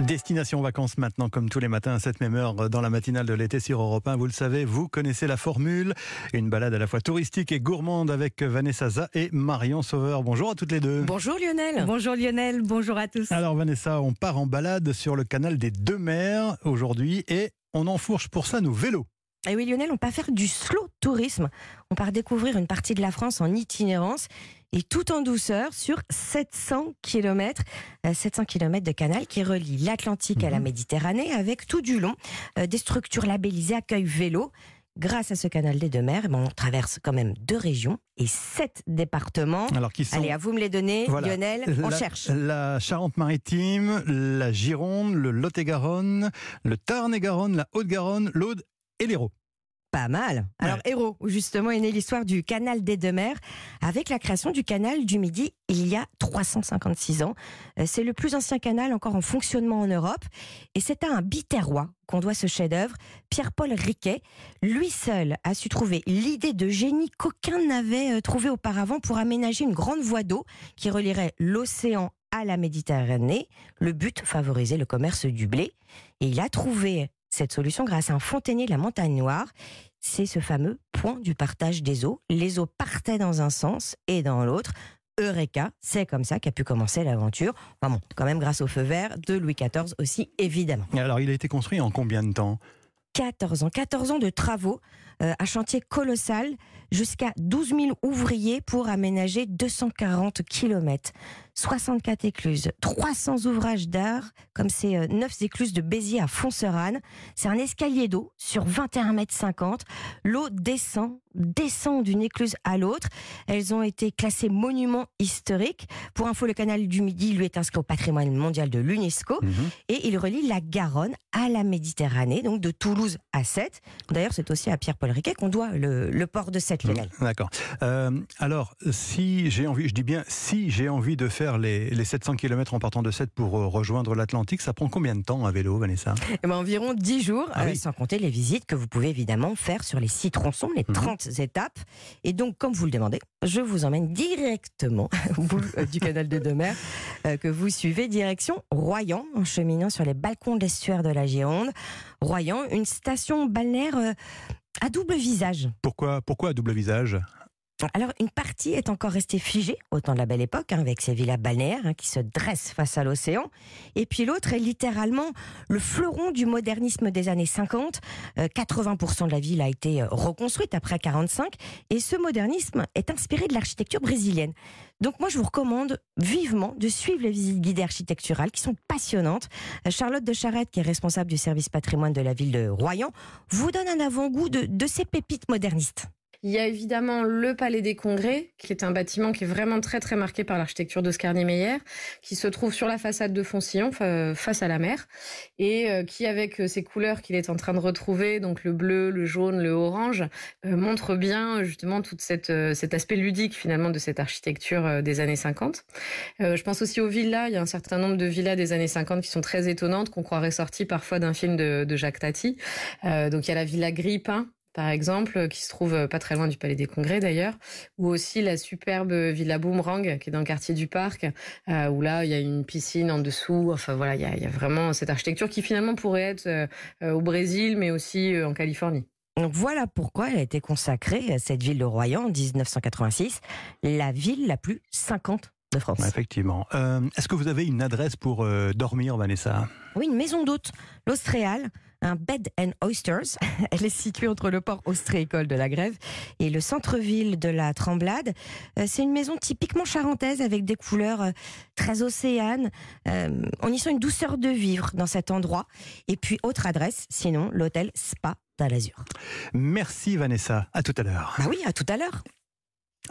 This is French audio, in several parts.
Destination vacances maintenant, comme tous les matins à cette même heure dans la matinale de l'été sur Europe 1. Vous le savez, vous connaissez la formule. Une balade à la fois touristique et gourmande avec Vanessa Za et Marion Sauveur. Bonjour à toutes les deux. Bonjour Lionel. Bonjour Lionel, bonjour à tous. Alors Vanessa, on part en balade sur le canal des Deux Mers aujourd'hui et on enfourche pour ça nos vélos. Et oui Lionel, on part faire du slow tourisme. On part découvrir une partie de la France en itinérance et tout en douceur sur 700 km, 700 km de canal qui relie l'Atlantique à la Mhm. Méditerranée avec tout du long euh, des structures labellisées accueil vélo. Grâce à ce canal des deux mers, eh ben, on traverse quand même deux régions et sept départements. Alors qui sont Allez, à vous me les donner, Voilà. Lionel, on la, cherche. La Charente-Maritime, la Gironde, le Lot-et-Garonne, le Tarn-et-Garonne, la Haute-Garonne, l'Aude et l'Hérault. Pas mal. Alors, Ouais. Héros, où justement est née l'histoire du canal des deux mers, avec la création du canal du Midi il y a 356 ans. Euh, C'est le plus ancien canal encore en fonctionnement en Europe. Et c'est à un biterrois qu'on doit ce chef-d'œuvre, Pierre-Paul Riquet. Lui seul a su trouver l'idée de génie qu'aucun n'avait euh, trouvé auparavant pour aménager une grande voie d'eau qui relierait l'océan à la Méditerranée. Le but, favoriser le commerce du blé. Et il a trouvé cette solution grâce à un fontainier de la montagne noire. C'est ce fameux point du partage des eaux. Les eaux partaient dans un sens et dans l'autre. Eureka, c'est comme ça qu'a pu commencer l'aventure. Enfin bon, quand même grâce au feu vert de Louis XIV aussi, évidemment. Alors il a été construit en combien de temps? 14 ans, 14 ans de travaux, euh, un chantier colossal, jusqu'à 12 000 ouvriers pour aménager 240 km, 64 écluses, 300 ouvrages d'art, comme ces euh, 9 écluses de Béziers à Fonserane. C'est un escalier d'eau sur 21 mètres 50. L'eau descend, descend d'une écluse à l'autre. Elles ont été classées monuments historiques. Pour info, le canal du Midi lui est inscrit au patrimoine mondial de l'UNESCO Mhm. et il relie la Garonne à la Méditerranée, donc de Toulouse à Sète. D'ailleurs, c'est aussi à Pierre-Paul Riquet qu'on doit le, le port de Sète, Lionel. D'accord. Euh, alors, si j'ai envie, je dis bien si j'ai envie de faire les, les 700 km en partant de Sète pour euh, rejoindre l'Atlantique, ça prend combien de temps à vélo, Vanessa? Eh ben, environ 10 jours, Ah euh, oui. sans compter les visites que vous pouvez évidemment faire sur les six tronçons, les Mhm. 30 étapes. Et donc, comme vous le demandez, je vous emmène directement au bout du canal de Deux-Mers, euh, que vous suivez direction Royan, en cheminant sur les balcons de l'estuaire de la Gironde. Royan, une station balnéaire euh, à double visage. Pourquoi, pourquoi à double visage? Alors, une partie est encore restée figée au temps de la belle époque, hein, avec ses villas balnéaires hein, qui se dressent face à l'océan. Et puis l'autre est littéralement le fleuron du modernisme des années 50. Euh, 80% de la ville a été euh, reconstruite après 45. Et ce modernisme est inspiré de l'architecture brésilienne. Donc moi, je vous recommande vivement de suivre les visites guidées architecturales qui sont passionnantes. Euh, Charlotte de Charette, qui est responsable du service patrimoine de la ville de Royan, vous donne un avant-goût de ces pépites modernistes. Il y a évidemment le Palais des Congrès, qui est un bâtiment qui est vraiment très très marqué par l'architecture d'Oscar Niemeyer, qui se trouve sur la façade de Foncillon, fa- face à la mer, et euh, qui, avec euh, ces couleurs qu'il est en train de retrouver, donc le bleu, le jaune, le orange, euh, montre bien justement tout cette, cet aspect ludique finalement de cette architecture des années 50. Euh, je pense aussi aux villas. Il y a un certain nombre de villas des années 50 qui sont très étonnantes, qu'on croirait sorties parfois d'un film de, Jacques Tati. Donc il y a la villa Grippin, par exemple, qui se trouve euh, pas très loin du Palais des Congrès d'ailleurs, ou aussi la superbe villa Boomerang qui est dans le quartier du Parc, euh, où là il y a une piscine en dessous. Enfin voilà, il y a, il y a vraiment cette architecture qui finalement pourrait être euh, euh, au Brésil, mais aussi euh, en Californie. Donc voilà pourquoi elle a été consacrée, à cette ville de Royan, en 1986, la ville la plus 50 de France. Effectivement. Euh, Est-ce que vous avez une adresse pour euh, dormir, Vanessa? Oui, une maison d'hôte, l'Austréal, un bed and oysters. Elle est située entre le port austréicole de la Grève et le centre-ville de la Tremblade. Euh, C'est une maison typiquement charentaise avec des couleurs euh, très océanes. Euh, on y sent une douceur de vivre dans cet endroit. Et puis, autre adresse, sinon, l'hôtel Spa d'Alazur. Merci, Vanessa. À tout à l'heure. Bah oui, à tout à l'heure.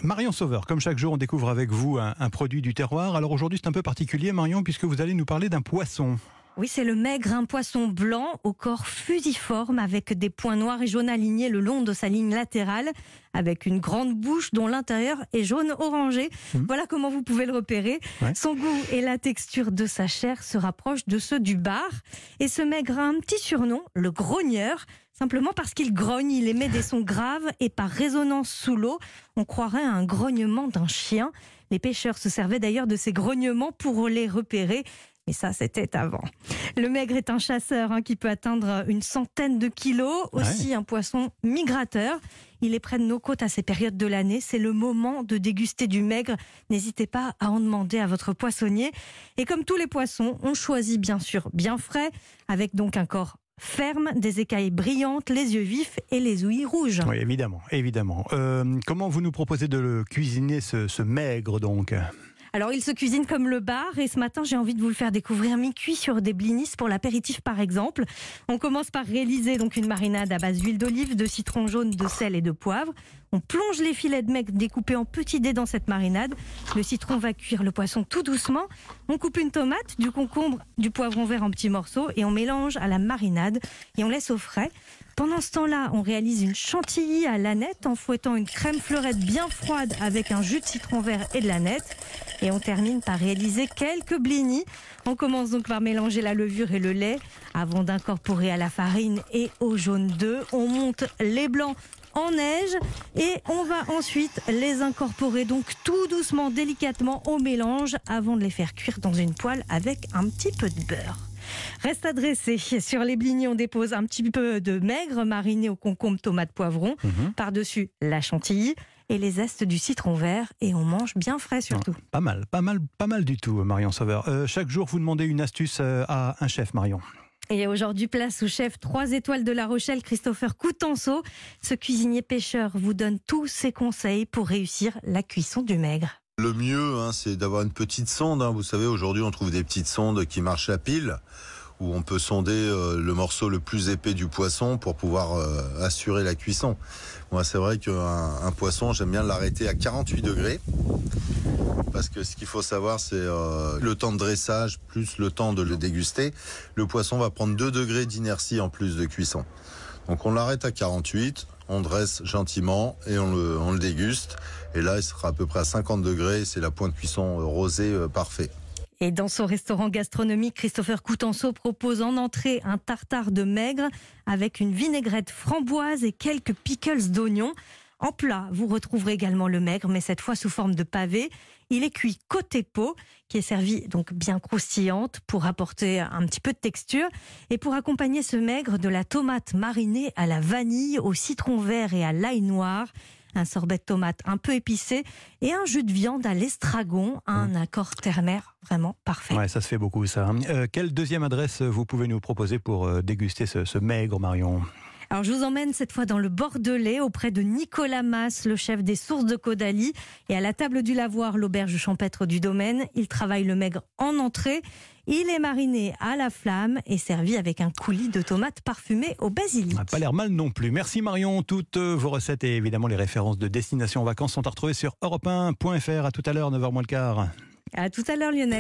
Marion Sauveur, comme chaque jour, on découvre avec vous un, un produit du terroir. Alors aujourd'hui, c'est un peu particulier, Marion, puisque vous allez nous parler d'un poisson. Oui, c'est le maigre, un poisson blanc au corps fusiforme avec des points noirs et jaunes alignés le long de sa ligne latérale, avec une grande bouche dont l'intérieur est jaune orangé. Mhm. Voilà comment vous pouvez le repérer. Ouais. Son goût et la texture de sa chair se rapprochent de ceux du bar. Et ce maigre a un petit surnom, le grogneur, simplement parce qu'il grogne, il émet des sons graves et par résonance sous l'eau, on croirait à un grognement d'un chien. Les pêcheurs se servaient d'ailleurs de ces grognements pour les repérer. Mais ça, c'était avant. Le maigre est un chasseur hein, qui peut atteindre une centaine de kilos, aussi un poisson migrateur. Il est près de nos côtes à ces périodes de l'année. C'est le moment de déguster du maigre. N'hésitez pas à en demander à votre poissonnier. Et comme tous les poissons, on choisit bien sûr bien frais, avec donc un corps ferme, des écailles brillantes, les yeux vifs et les ouïes rouges. Oui, évidemment, évidemment. Euh, comment vous nous proposez de le cuisiner, ce, ce maigre donc? Alors, il se cuisine comme le bar et ce matin, j'ai envie de vous le faire découvrir mi-cuit sur des blinis pour l'apéritif par exemple. On commence par réaliser donc une marinade à base d'huile d'olive, de citron jaune, de sel et de poivre. On plonge les filets de maigre découpés en petits dés dans cette marinade. Le citron va cuire le poisson tout doucement. On coupe une tomate, du concombre, du poivron vert en petits morceaux et on mélange à la marinade et on laisse au frais. Pendant ce temps-là, on réalise une chantilly à l'aneth en fouettant une crème fleurette bien froide avec un jus de citron vert et de l'aneth. Et on termine par réaliser quelques blinis. On commence donc par mélanger la levure et le lait avant d'incorporer à la farine et au jaune d'œuf. On monte les blancs en neige et on va ensuite les incorporer donc tout doucement, délicatement au mélange avant de les faire cuire dans une poêle avec un petit peu de beurre. Reste à dresser. Sur les blignons, on dépose un petit peu de maigre mariné au concombre, tomate, poivron. Mhm. Par-dessus, la chantilly et les zestes du citron vert. Et on mange bien frais surtout. Pas mal, pas mal, pas mal du tout, Marion Sauveur. Euh, chaque jour, vous demandez une astuce euh, à un chef, Marion. Et aujourd'hui, place au chef 3 étoiles de La Rochelle, Christopher Coutenceau. Ce cuisinier pêcheur vous donne tous ses conseils pour réussir la cuisson du maigre. Le mieux, hein, c'est d'avoir une petite sonde. hein. Vous savez, aujourd'hui, on trouve des petites sondes qui marchent à pile, où on peut sonder euh, le morceau le plus épais du poisson pour pouvoir euh, assurer la cuisson. Moi, c'est vrai qu'un un poisson, j'aime bien l'arrêter à 48 degrés, parce que ce qu'il faut savoir, c'est euh, le temps de dressage plus le temps de le déguster. Le poisson va prendre 2 degrés d'inertie en plus de cuisson. Donc, on l'arrête à 48. On dresse gentiment et on le, déguste. Et là, il sera à peu près à 50 degrés. C'est la pointe cuisson euh, rosée euh, parfait. Et dans son restaurant gastronomique, Christopher Coutenceau propose en entrée un tartare de maigre avec une vinaigrette framboise et quelques pickles d'oignons. En plat, vous retrouverez également le maigre, mais cette fois sous forme de pavé. Il est cuit côté peau, qui est servi donc bien croustillante pour apporter un petit peu de texture. Et pour accompagner ce maigre, de la tomate marinée à la vanille, au citron vert et à l'ail noir. Un sorbet de tomate un peu épicé et un jus de viande à l'estragon, un accord ternaire vraiment parfait. Ouais, ça se fait beaucoup, ça. Euh, quelle deuxième adresse vous pouvez nous proposer pour euh, déguster ce, ce maigre, Marion? Alors je vous emmène cette fois dans le Bordelais auprès de Nicolas Masse, le chef des sources de Caudalie. Et à la table du lavoir, l'auberge champêtre du domaine, il travaille le maigre en entrée. Il est mariné à la flamme et servi avec un coulis de tomates parfumées au basilic. Pas l'air mal non plus. Merci Marion. Toutes euh, vos recettes et évidemment les références de destination vacances sont à retrouver sur europe1.fr. À tout à l'heure, 9h moins le quart. À tout à l'heure Lionel.